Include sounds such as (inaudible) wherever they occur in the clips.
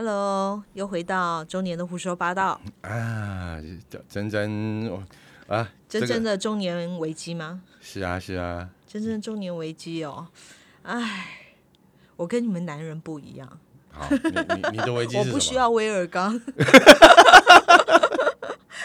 Hello，又回到中年的胡说八道。啊，真真啊，真正的的中年危机吗？是啊是啊，真正的中年危机哦，唉，我跟你们男人不一样，好，你你你的危机？我不需要威尔刚。(laughs)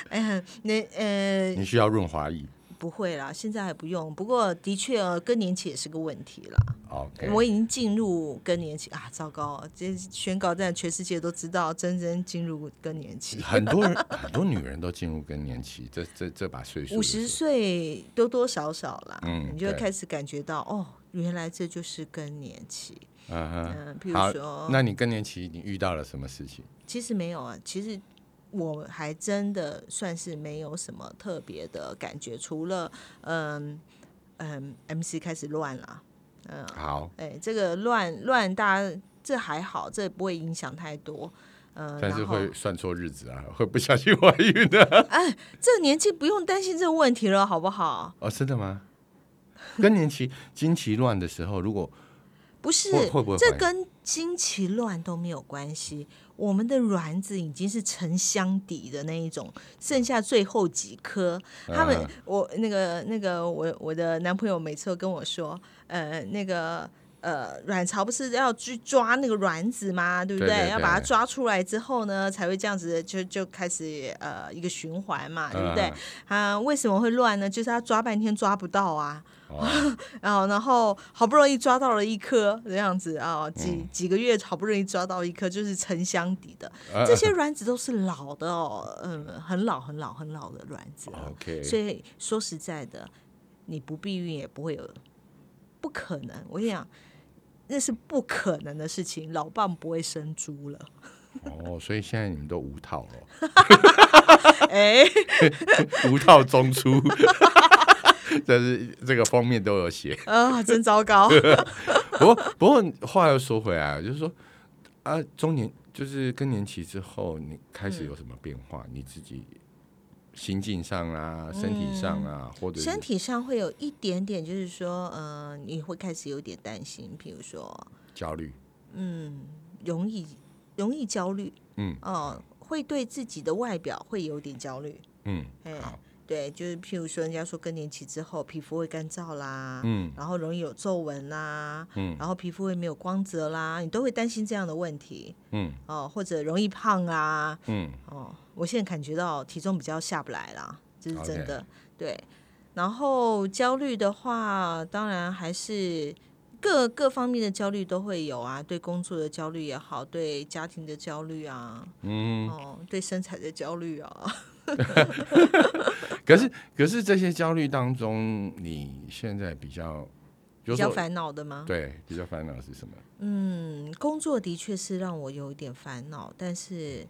哎呀，那呃，你需要润滑液。不会啦，现在还不用。不过的确哦，更年期也是个问题啦。OK，我已经进入更年期啊，糟糕哦！这宣告在全世界都知道，真真进入更年期。很多人很多女人都进入更年期，这这这把岁数五十岁多多少少啦，嗯你就会开始感觉到哦，原来这就是更年期。嗯哼，嗯，比如说，那你更年期你遇到了什么事情？其实没有啊，其实我还真的算是没有什么特别的感觉，除了嗯嗯，MC 开始乱了，嗯，好，哎，这个乱乱大家这还好，这不会影响太多。嗯，但是会算错日子啊，会不小心怀孕的。(laughs) 哎这个年纪不用担心这个问题了，好不好？哦，真的吗？更年期经期乱的时候，如果不是会会不会，这跟经期乱都没有关系。我们的卵子已经是沉箱底的那一种，剩下最后几颗。他们，嗯我那个那个，我我的男朋友每次都跟我说，呃，那个。呃，卵巢不是要去抓那个卵子吗？对不对对要把它抓出来之后呢，才会这样子就就开始呃一个循环嘛，对不对？嗯啊，为什么会乱呢？就是他抓半天抓不到啊。哦 (laughs) 然后，然后好不容易抓到了一颗这样子啊、几嗯几个月好不容易抓到一颗，就是沉箱底的，呃这些卵子都是老的哦，嗯，很老很老很老的卵子了。OK，所以说实在的，你不避孕也不会有，不可能。我跟你讲，那是不可能的事情，老蚌不会生珠了。哦，所以现在你们都无套了，(laughs) 哎，(laughs) 无套中出，但是这个封面都有写。啊，真糟糕。(laughs) 不过不过话又说回来，就是说啊，中年就是更年期之后，你开始有什么变化？你自己心境上啊，身体上啊，或者身体上会有一点点，就是说，呃，你会开始有点担心，譬如说，焦虑，嗯容易容易焦虑，嗯哦、会对自己的外表会有点焦虑，嗯，哎好，对，就是譬如说，人家说更年期之后皮肤会干燥啦，嗯。然后容易有皱纹啦，嗯。然后皮肤会没有光泽啦，你都会担心这样的问题嗯。哦，或者容易胖啊，嗯，哦，我现在感觉到体重比较下不来啦，这是真的对。然后焦虑的话，当然还是各各方面的焦虑都会有啊，对工作的焦虑也好，对家庭的焦虑啊，嗯，哦，对身材的焦虑啊，(laughs) 可是可是这些焦虑当中，你现在比较比较烦恼的吗？对比较烦恼是什么？嗯，工作的确是让我有一点烦恼，但是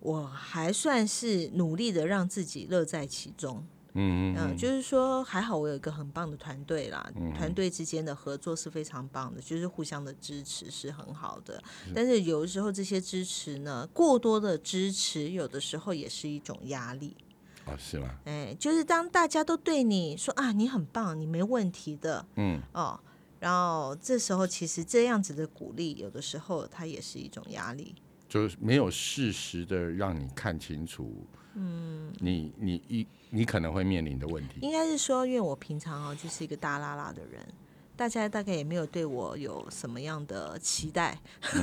我还算是努力的让自己乐在其中。嗯嗯，就是说还好我有一个很棒的团队啦，嗯团队之间的合作是非常棒的，就是互相的支持是很好的。但是有的时候这些支持呢，过多的支持有的时候也是一种压力。哦是吗？哎，就是当大家都对你说啊，你很棒，你没问题的嗯哦，然后这时候其实这样子的鼓励，有的时候它也是一种压力。就是没有适时的让你看清楚，嗯，你你一你可能会面临的问题。应该是说，因为我平常哦就是一个大拉拉的人，大家大概也没有对我有什么样的期待。(laughs)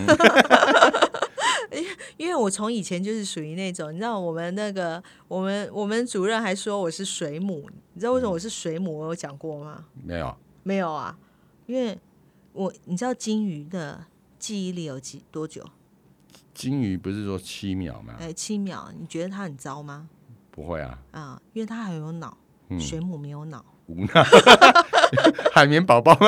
因为因为我从以前就是属于那种，你知道，我们那个我们我们主任还说我是水母，你知道为什么我是水母？我有讲过吗？没有，没有啊，因为我你知道金鱼的记忆力有几多久？金鱼不是说七秒吗？哎，七秒。你觉得它很糟吗？不会啊，啊、因为它还有脑，嗯水母没有脑。无脑，(laughs) 海绵宝宝吗？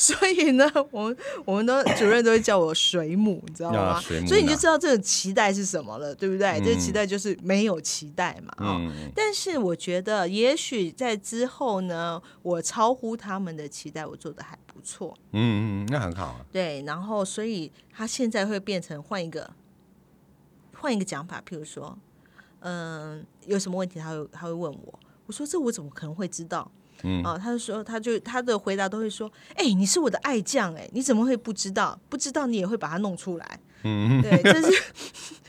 所以呢，(laughs) 我们我们都主任都会叫我水母，你知道吗？啊所以你就知道这种期待是什么了，对不对？嗯这个期待就是没有期待嘛，哦。嗯，但是我觉得，也许在之后呢，我超乎他们的期待，我做的还不错。嗯嗯，那很好啊。对，然后所以他现在会变成换一个换一个讲法，譬如说，嗯、有什么问题他会他会问我，我说这我怎么可能会知道？嗯，啊，他就说，他就他的回答都会说，哎，你是我的爱将，哎，你怎么会不知道？不知道你也会把它弄出来，嗯，对，这是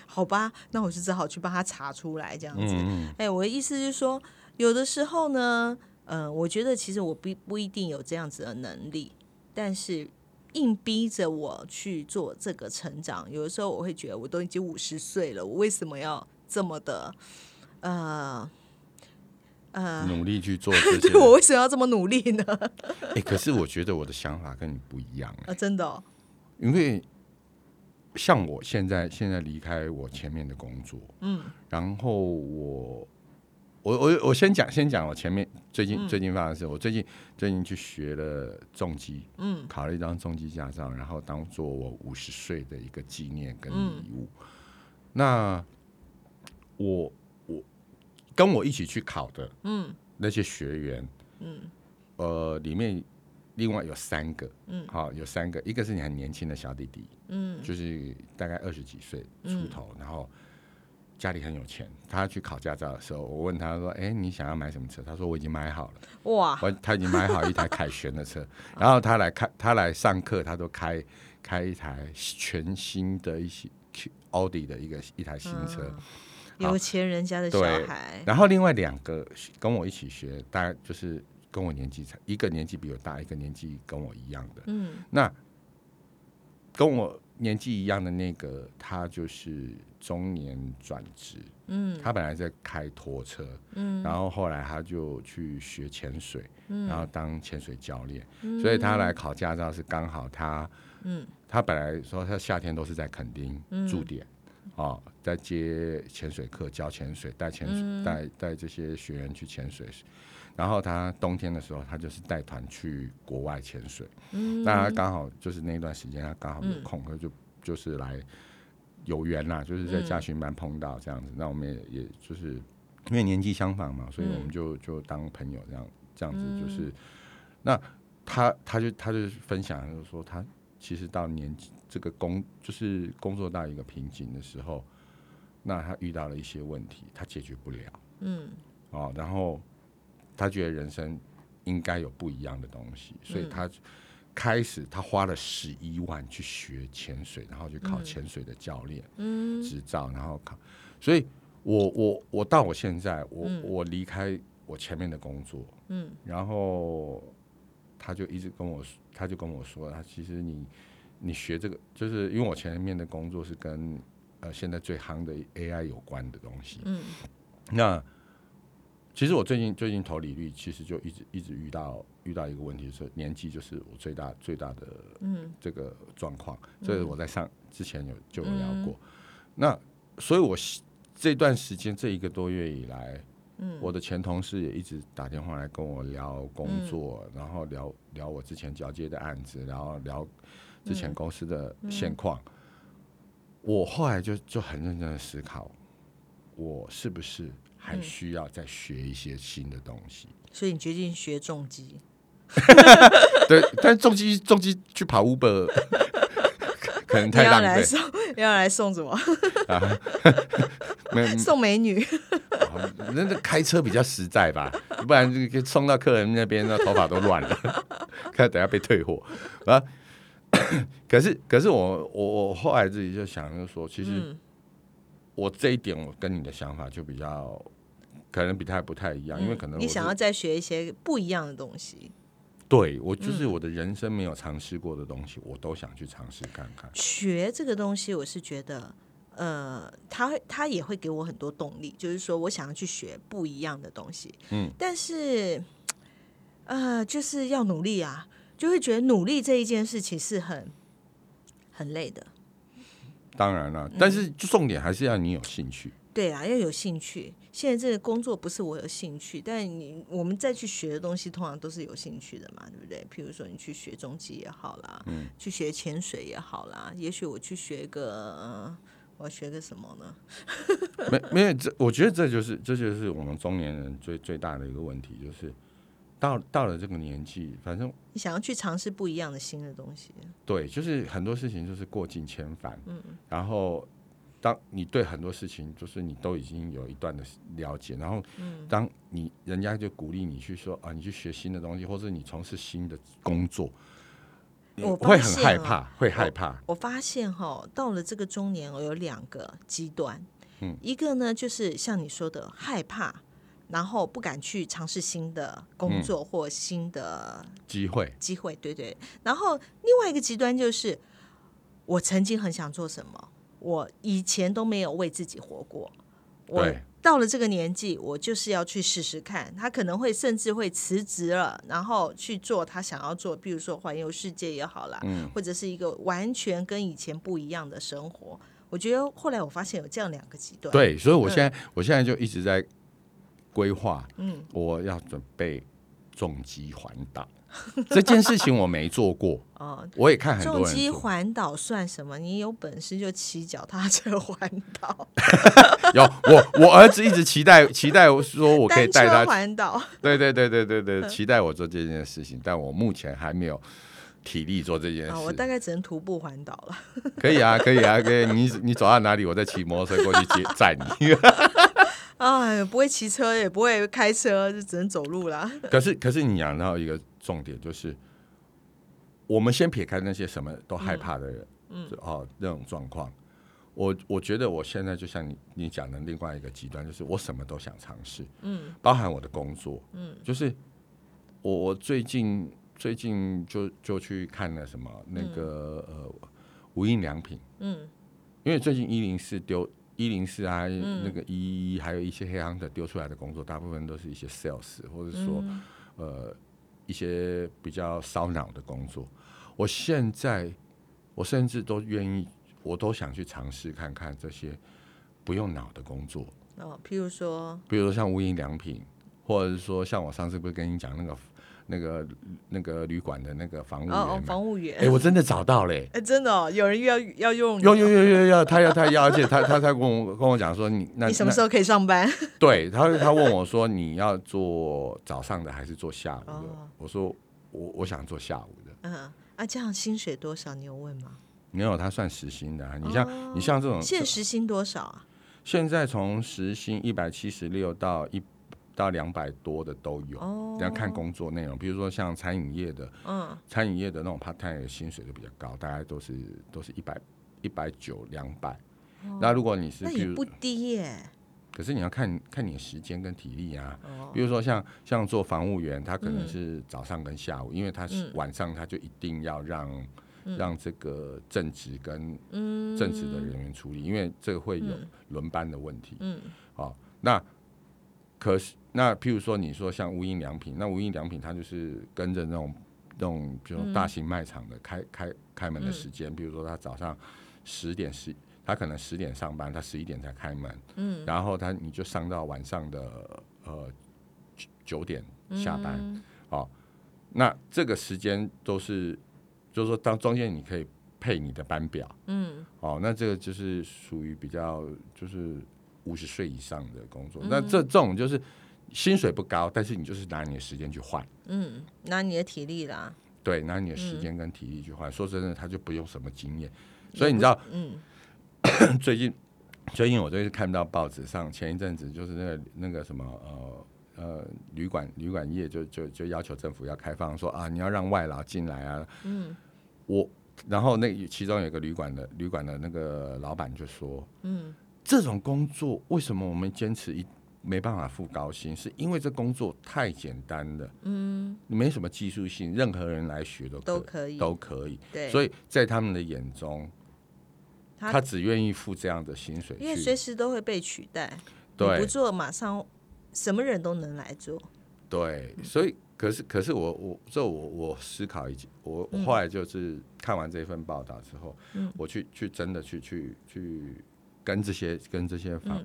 好吧？那我就只好去帮他查出来，这样子。哎，我的意思是说，有的时候呢，呃，我觉得其实我不不一定有这样子的能力，但是。硬逼着我去做这个成长，有的时候我会觉得我都已经五十岁了，我为什么要这么的呃呃努力去做这些？(laughs) 我为什么要这么努力呢？(laughs) 哎，可是我觉得我的想法跟你不一样啊！真的，因为像我现在现在离开我前面的工作，嗯，然后我。我我我先讲先讲我前面最近最近发生的事。我最近最近去学了重机，嗯，考了一张重机驾照，然后当做我五十岁的一个纪念跟礼物。那我我跟我一起去考的，嗯，那些学员，嗯，呃，里面另外有三个，嗯，好，有三个，一个是你很年轻的小弟弟，嗯，就是大概二十几岁出头，然后。家里很有钱，他去考驾照的时候，我问他说：“哎，你想要买什么车？”他说：“我已经买好了。”哇！我他已经买好一台凯旋的车，(laughs) 然后他来看，他来上课，他都开开一台全新的一些奥迪的一个一台新车。有钱人家的小孩。然后另外两个跟我一起学，大概就是跟我年纪差，一个年纪比我大，一个年纪跟我一样的。嗯。那跟我年纪一样的那个，他就是。中年转职，嗯，他本来在开拖车，嗯，然后后来他就去学潜水，嗯，然后当潜水教练，所以他来考驾照是刚好他，嗯，他本来说他夏天都是在垦丁驻点，哦，在接潜水课教潜水，带潜水带带这些学员去潜水，然后他冬天的时候他就是带团去国外潜水，嗯，那他刚好就是那段时间他刚好有空，他就就是来。有缘啦，就是在驾训班碰到这样子，那我们也也就是因为年纪相仿嘛，所以我们就就当朋友这样这样子，就是那他他就他就分享，就是说他其实到年纪这个工就是工作到一个瓶颈的时候，那他遇到了一些问题，他解决不了，嗯，哦，然后他觉得人生应该有不一样的东西，所以他。开始，他花了十一万去学潜水，然后去考潜水的教练执照，然后考。所以，我我我到我现在，我我离开我前面的工作，嗯，然后他就一直跟我，他就跟我说，他其实你你学这个，就是因为我前面的工作是跟呃现在最夯的 AI 有关的东西，嗯，那。其实我最近最近投履历，其实就一直一直遇到遇到一个问题，就是年纪就是我最大最大的嗯这个状况，这个我在上之前有就有聊过。那所以，我这段时间这一个多月以来，嗯，我的前同事也一直打电话来跟我聊工作，然后聊聊我之前交接的案子，然后聊之前公司的现况。我后来就就很认真的思考，我是不是？还需要再学一些新的东西，所以你决定学重机。(laughs) 对，但重机重机去跑 Uber (laughs) 可能太浪费。要来送什么？(laughs) 送美女。那那开车比较实在吧，不然就送到客人那边，那头发都乱了，看等下被退货啊。可是可是我我我后来自己就想，就说其实。我这一点，我跟你的想法就比较可能比他不太一样，因为可能你想要再学一些不一样的东西。对，我就是我的人生没有尝试过的东西，我都想去尝试看看。学这个东西，我是觉得，呃，他会他也会给我很多动力，就是说我想要去学不一样的东西。嗯，但是，呃，就是要努力啊，就会觉得努力这一件事情是很很累的。当然了，但是重点还是要你有兴趣。对啊，要有兴趣。现在这个工作不是我有兴趣，但你我们再去学的东西，通常都是有兴趣的嘛，对不对？譬如说你去学中级也好啦，嗯，去学潜水也好啦，也许我去学个，我要学个什么呢？(laughs) 没没有，这我觉得这就是这就是我们中年人最最大的一个问题，就是。到到了这个年纪，反正你想要去尝试不一样的新的东西。对，就是很多事情就是过尽千帆，嗯，然后当你对很多事情，就是你都已经有一段的了解，然后当你人家就鼓励你去说啊，你去学新的东西，或者你从事新的工作，你我会很害怕，会害怕。我发现哈，到了这个中年，我有两个极端，嗯一个呢就是像你说的害怕，然后不敢去尝试新的工作或新的机会，机会，对对。然后另外一个极端就是，我曾经很想做什么，我以前都没有为自己活过，我到了这个年纪，我就是要去试试看。他可能会甚至会辞职了，然后去做他想要做，比如说环游世界也好啦，嗯或者是一个完全跟以前不一样的生活。我觉得后来我发现有这样两个极端，，对，所以我现在、我现在就一直在规划，嗯，我要准备重机环岛这件事情，我没做过，(laughs) 哦，我也看很多重机。环岛算什么？你有本事就骑脚踏车环岛，(laughs) 有我，我儿子一直期待期待说我可以带他环岛。对对对对对对，期待我做这件事情，但我目前还没有体力做这件啊，我。大概只能徒步环岛了。可以啊，可以啊，可以。你你走到哪里，我再骑摩托车过去接载你。(laughs) 哎，不会骑车，也不会开车，就只能走路啦。(laughs) 可是可是你讲到一个重点，就是我们先撇开那些什么都害怕的人，嗯，哦那种状况。我我觉得我现在就像你你讲的另外一个极端，就是我什么都想尝试，嗯，包含我的工作，嗯，就是我我最近最近就就去看了什么那个、呃无印良品，嗯，因为最近一零四丢一零四啊，那个一还有一些黑行的丢出来的工作，大部分都是一些 sales 或者说、呃一些比较烧脑的工作。我现在我甚至都愿意，我都想去尝试看看这些不用脑的工作，哦，譬如说，比如说像无印良品，或者是说像我上次不是跟你讲那个那个那个旅馆的那个房务员哦务员，哎、我真的找到嘞、哎，真的哦，有人要要用你有有有有有，他要他要，而且他他他跟我跟我讲说你那那 (laughs) 你什么时候可以上班？(laughs) 对他，他问我说：“你要做早上的还是做下午的？”哦我说：“我我想做下午的。嗯，啊，这样薪水多少？你有问吗？”没有，他算时薪的、啊。你像、哦你像这种，现时薪多少啊？现在从时薪一百七十六到一到两百多的都有，哦，要看工作内容。比如说像餐饮业的，嗯，餐饮业的那种 part time 的薪水就比较高，大概都是都是一百一百九两百。那如果你是那也不低耶。可是你要看看你的时间跟体力啊。哦，比如说像像做房务员，他可能是早上跟下午，因为他是嗯晚上他就一定要让、让这个正职跟嗯，正职的人员处理，因为这个会有轮班的问题。嗯，好、那可是那譬如说你说像无印良品，那无印良品它就是跟着那种那种比如大型卖场的开、开开门的时间，比如说他早上十点十。他可能十点上班，他十一点才开门，嗯，然后他你就上到晚上的呃九九点下班，哦，那这个时间都是，就是说当中间你可以配你的班表，嗯，哦，那这个就是属于比较就是五十岁以上的工作，那这这种就是薪水不高，但是你就是拿你的时间去换。嗯，拿你的体力啦。对，拿你的时间跟体力去换。说真的，他就不用什么经验，所以你知道，嗯，(clears throat) 最近最近我就是看到报纸上，前一阵子就是那个那个什么呃呃旅馆旅馆业就就就要求政府要开放，说啊你要让外劳进来啊，嗯，我然后那其中有一个旅馆的旅馆的那个老板就说，嗯，这种工作为什么我们坚持一没办法付高薪，是因为这工作太简单了，嗯，没什么技术性，任何人来学都可都可以。都可以，对，所以在他们的眼中。他他只愿意付这样的薪水因为去，随时都会被取代，你对不做马上什么人都能来做。对，所以可是可是我我这我我思考一我我后来就是看完这份报道之后，我去去真的去去去跟这些跟这些房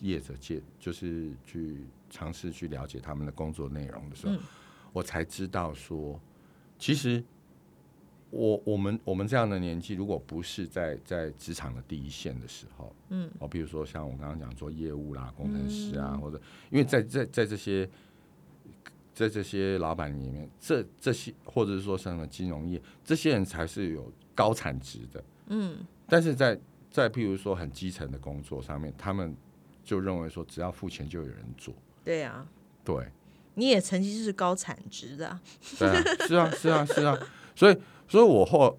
业者借，就是去尝试去了解他们的工作内容的时候，我才知道说，其实。我我们我们这样的年纪，如果不是在在职场的第一线的时候，嗯，哦，比如说像我刚刚讲做业务啦、工程师啊，或者因为在在在这些在这些老板里面，这这些或者是说什么金融业，这些人才是有高产值的，嗯，但是在在譬如说很基层的工作上面，他们就认为说只要付钱就有人做，对啊，对，你也曾经是高产值的啊，对啊，是啊，是啊，是啊，所以，所以我后，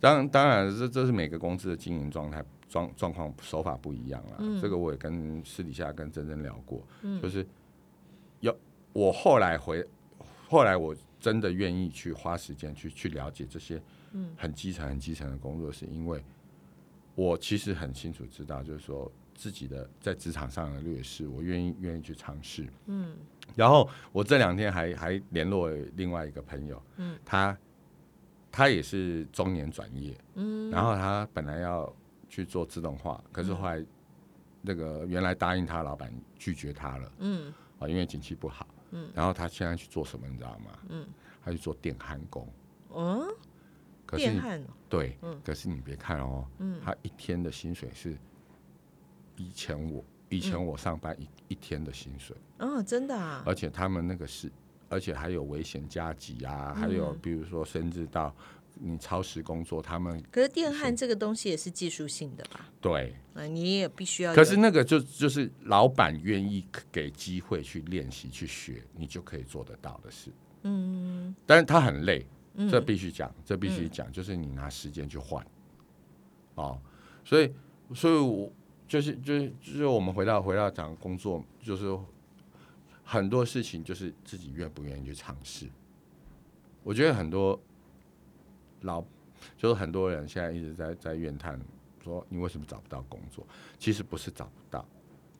当当然这这是每个公司的经营状态状状况手法不一样啦。这个我也跟私底下跟珍珍聊过，就是有我后来回，后来我真的愿意去花时间去去了解这些很基层很基层的工作，是因为我其实很清楚知道，就是说自己的在职场上的劣势，我愿意愿意去尝试。嗯，然后我这两天还还联络另外一个朋友，嗯，他他也是中年转业，嗯，然后他本来要去做自动化，可是后来那个原来答应他老板拒绝他了，嗯，啊，因为景气不好，嗯，然后他现在去做什么，你知道吗？嗯，他去做电焊工，嗯，可是你电焊哦。对，可是你别看哦，他一天的薪水是以前我以前我上班一一天的薪水，哦，真的啊，而且他们那个是，而且还有危险加急啊，还有比如说甚至到你超时工作，他们可是电焊这个东西也是技术性的吧？对，啊，你也必须要。可是那个就就是老板愿意给机会去练习去学，你就可以做得到的事。嗯，但是他很累，这必须讲，这必须讲，就是你拿时间去换，哦，所以，所以我就是就是就是我们回到回到讲工作，就是很多事情就是自己愿不愿意去尝试。我觉得很多老就是很多人现在一直在在怨叹说你为什么找不到工作？其实不是找不到，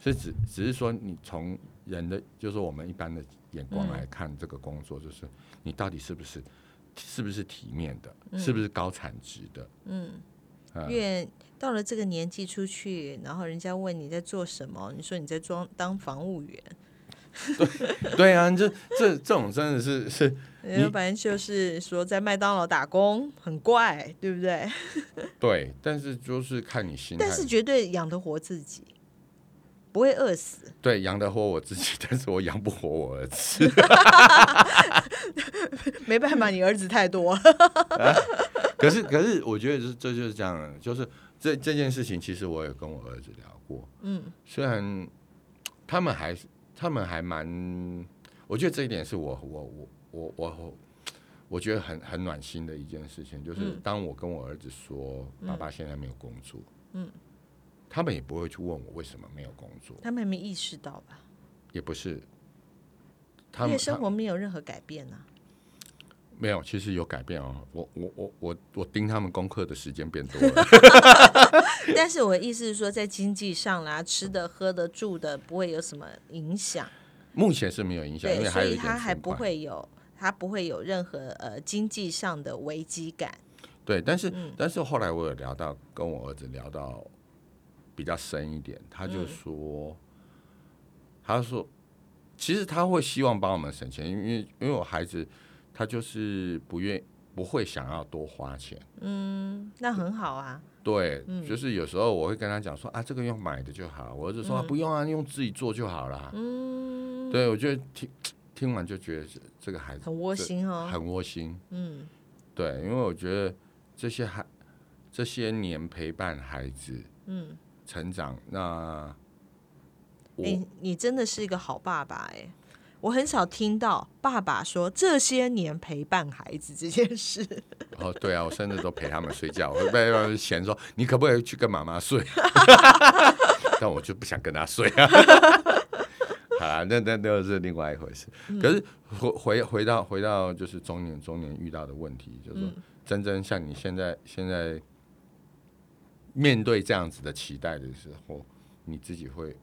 是只只是说你从人的就是我们一般的眼光来看这个工作，就是你到底是不是是不是体面的，是不是高产值的？嗯因为到了这个年纪出去，然后人家问你在做什么，你说你在装当防务员，对啊，这这这种真的是是要不然就是说在麦当劳打工，很怪，对不对？对，但是就是看你心态。但是绝对养得活自己，不会饿死。对，养得活我自己，但是我养不活我儿子。(laughs) (laughs) 没办法，你儿子太多。(laughs) 可是，可是，我觉得这这就是这样，就是这这件事情，其实我也跟我儿子聊过。嗯，虽然他们还是他们还蛮，我觉得这一点是我我我我我我觉得很很暖心的一件事情，就是当我跟我儿子说、爸爸现在没有工作，嗯，他们也不会去问我为什么没有工作，他们还没意识到吧？也不是，他因们生活没有任何改变啊。没有，其实有改变哦。我我我我我盯他们功课的时间变多了。(laughs) 但是我的意思是说，在经济上啦，吃的、喝的、住的，不会有什么影响。目前是没有影响，因对，所以为还有一点他还不会有，他不会有任何呃经济上的危机感。对，但是、嗯但是后来我有聊到，跟我儿子聊到比较深一点，他嗯就说，他说，其实他会希望帮我们省钱，因为因为我孩子他就是不愿不会想要多花钱。嗯，那很好啊。对，就是有时候我会跟他讲说啊，这个用买的就好。我儿子说、啊不用啊，用自己做就好了。嗯，对，我觉得听听完就觉得这这个孩子很窝心哦。很窝心。嗯，对，因为我觉得这些孩这些年陪伴孩子，嗯，成长，那我、哎、你真的是一个好爸爸哎、我很少听到爸爸说这些年陪伴孩子这件事。(laughs) 哦，对啊，我甚至都陪他们睡觉，我会被他们嫌说你可不可以去跟妈妈睡？(laughs) 但我就不想跟他睡啊。(laughs) 好啦，那那那是另外一回事。可是回回回到回到就是中年中年遇到的问题，就是说真正像你现在现在面对这样子的期待的时候，你自己会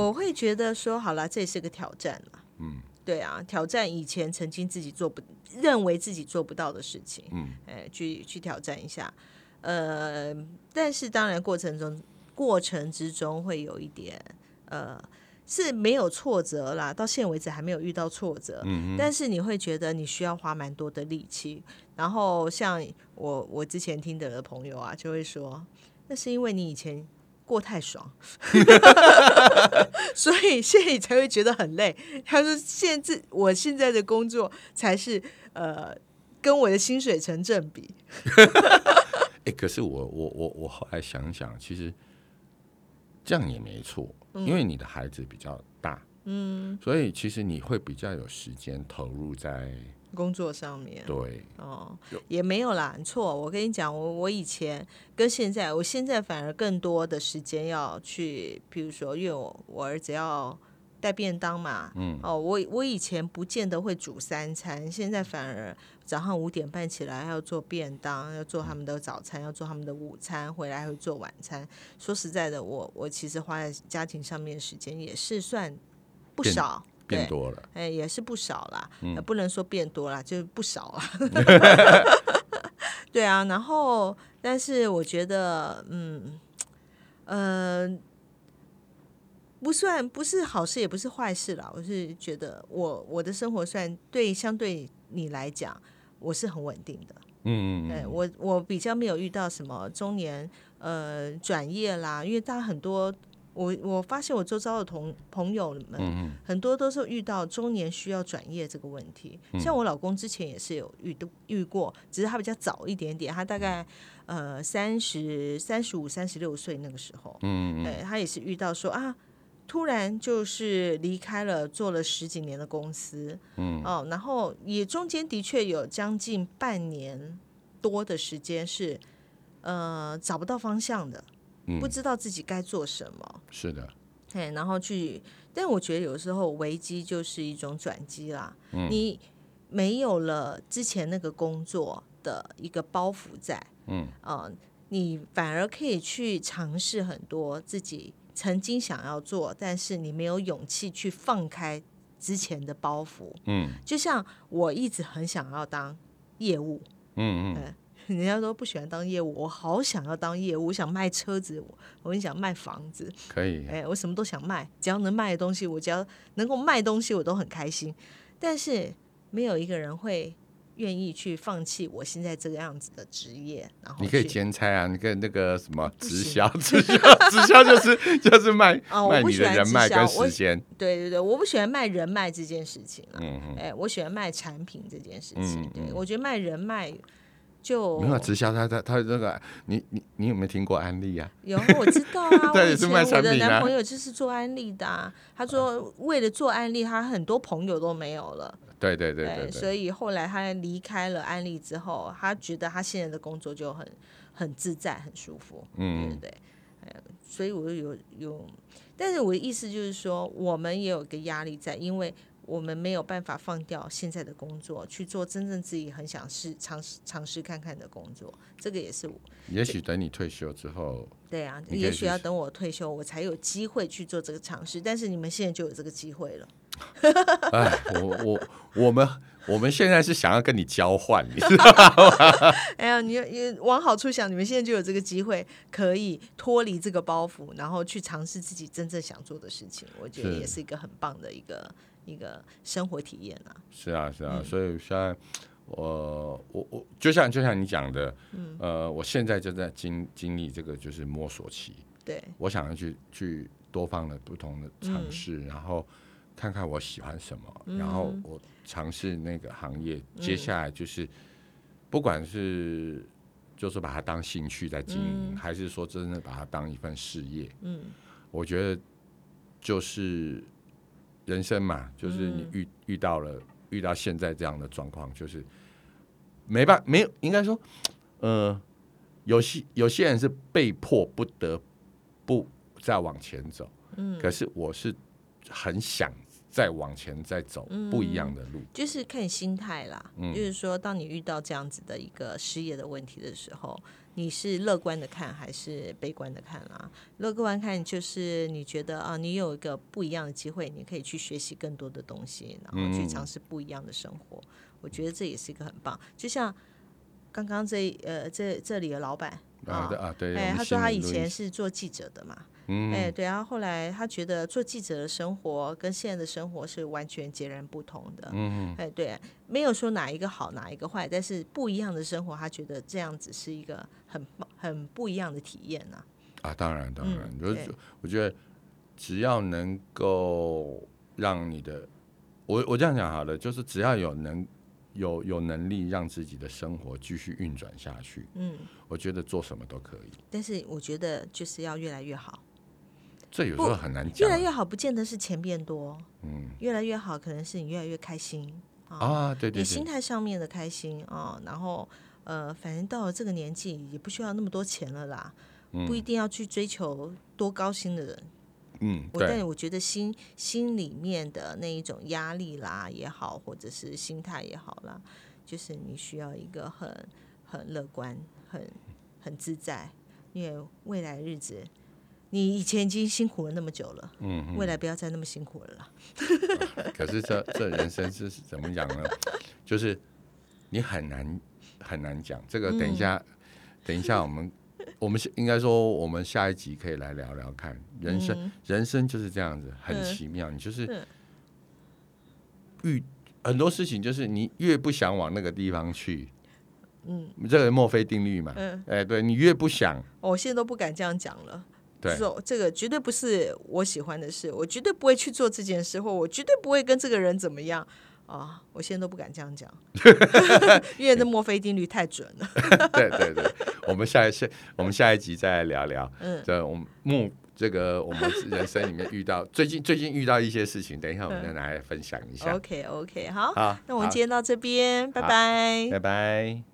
我会觉得说，好了，这也是个挑战了。嗯，对啊，挑战以前曾经自己做不认为自己做不到的事情，嗯，哎，去去挑战一下。呃，但是当然过程中过程之中会有一点呃。是没有挫折啦，到现在为止还没有遇到挫折。嗯但是你会觉得你需要花蛮多的力气。然后像我我之前听的朋友啊，就会说，那是因为你以前过太爽，(laughs) 所以现在你才会觉得很累。他说，现在我现在的工作才是呃，跟我的薪水成正比。(laughs) 哎，可是我我我我后来想想，其实这样也没错，因为你的孩子比较大，嗯，所以其实你会比较有时间投入在工作上面。对，哦，也没有啦，错。我跟你讲，我我以前跟现在，我现在反而更多的时间要去，比如说，因为我我儿子要。带便当嘛，嗯，哦，我我以前不见得会煮三餐，现在反而早上五点半起来要做便当，要做他们的早餐，要做他们的午餐，回来会做晚餐。说实在的，我我其实花在家庭上面的时间也是算不少，变多了，哎，也是不少啦，不能说变多了，就是不少啊。(laughs) 对啊，然后但是我觉得，嗯，呃。不算不是好事，也不是坏事啦。我是觉得，我我的生活算对相对你来讲，我是很稳定的。嗯嗯嗯。我我比较没有遇到什么中年呃转业啦，因为大家很多，我我发现我周遭的同朋友们，很多都是遇到中年需要转业这个问题。像我老公之前也是有遇都遇过，只是他比较早一点点，他大概呃三十三十五、三十六岁那个时候，嗯嗯，他也是遇到说啊。突然就是离开了做了十几年的公司，嗯，哦，然后也中间的确有将近半年多的时间是呃找不到方向的，不知道自己该做什么。是的，对，然后去，但我觉得有时候危机就是一种转机啦。你没有了之前那个工作的一个包袱在，嗯，啊，你反而可以去尝试很多自己。曾经想要做，但是你没有勇气去放开之前的包袱。嗯，就像我一直很想要当业务。嗯嗯，人家都不喜欢当业务，我好想要当业务，我想卖车子，我很想卖房子。可以，哎，我什么都想卖，只要能卖的东西，我只要能够卖东西，我都很开心。但是没有一个人会。愿意去放弃我现在这个样子的职业，然后你可以兼差啊，你可以那个什么直销，直销，直销就是就是卖 (laughs) 卖你的人脉跟时间。对对对，我不喜欢卖人脉这件事情了。嗯嗯，哎，我喜欢卖产品这件事情。对，我觉得卖人脉就没有直销，他他他那个，你你你有没有听过安利啊？有，我知道啊。(laughs) 对，是卖产品我的男朋友就是做安利的，他说为了做安利，他很多朋友都没有了。对对对对，所以后来他离开了安利之后，他觉得他现在的工作就很很自在、很舒服，嗯，对不对？所以我有有，但是我的意思就是说，我们也有个压力在，因为我们没有办法放掉现在的工作，去做真正自己很想试、尝试、尝试看看的工作。这个也是我。也许等你退休之后，对啊，也许要等我退休，我才有机会去做这个尝试。但是你们现在就有这个机会了。哎，我我我们我们现在是想要跟你交换，你知道吗？(laughs) 哎呀，你你往好处想，你们现在就有这个机会，可以脱离这个包袱，然后去尝试自己真正想做的事情。我觉得也是一个很棒的一个一个生活体验啊。是啊，是啊，所以现在我我我就像就像你讲的，呃，我现在就在经经历这个就是摸索期。对，我想要去去多方的不同的尝试，然后。看看我喜欢什么，然后我尝试那个行业。接下来就是，不管是就是把它当兴趣在经营，还是说真的把它当一份事业，嗯，我觉得就是人生嘛，就是你遇遇到了遇到现在这样的状况，就是没办没有，应该说，呃，有些有些人是被迫不得不再往前走，嗯，可是我是。很想再往前再走不一样的路，就是看心态啦。就是说，当你遇到这样子的一个失业的问题的时候，你是乐观的看还是悲观的看啦？乐观看就是你觉得啊，你有一个不一样的机会，你可以去学习更多的东西，然后去尝试不一样的生活。我觉得这也是一个很棒。就像刚刚这呃这这里的老板啊啊对，哎，他说他以前是做记者的嘛。嗯哎，对然，后后来他觉得做记者的生活跟现在的生活是完全截然不同的。嗯哎，对，没有说哪一个好，哪一个坏，但是不一样的生活，他觉得这样子是一个很很不一样的体验呐。啊，当然，当然，就是我觉得只要能够让你的，我我这样讲好了，就是只要有能有有能力让自己的生活继续运转下去，嗯，我觉得做什么都可以。但是我觉得就是要越来越好，这有时候很难讲。越来越好，不见得是钱变多，嗯。越来越好可能是你越来越开心。啊，啊，对对你心，态上面的开心啊，然后呃，反正到了这个年纪也不需要那么多钱了啦，不一定要去追求多高薪的人。嗯，我但对，我觉得心心里面的那一种压力啦也好，或者是心态也好啦，就是你需要一个很很乐观、很很自在，因为未来日子。你以前已经辛苦了那么久了，嗯嗯。未来不要再那么辛苦了啦。(laughs) 可是这这人生是怎么讲呢？就是你很难很难讲。这个等一下，嗯等一下我们我们是应该说我们下一集可以来聊聊看人生，嗯人生就是这样子，很嗯奇妙。你就是嗯遇很多事情，就是你越不想往那个地方去，嗯这个墨菲定律嘛。嗯，哎，对你越不想，我现在都不敢这样讲了。对说这个绝对不是我喜欢的事，我绝对不会去做这件事，或我绝对不会跟这个人怎么样啊！我现在都不敢这样讲，(laughs) 因为这墨菲定律太准了。(laughs) 对对对，我们下一下我们下一集再来聊聊。嗯，这我们目这个我们人生里面遇到最近最近遇到一些事情，等一下我们再拿来分享一下。OK OK，好，好，那我们今天到这边，拜好拜。拜拜。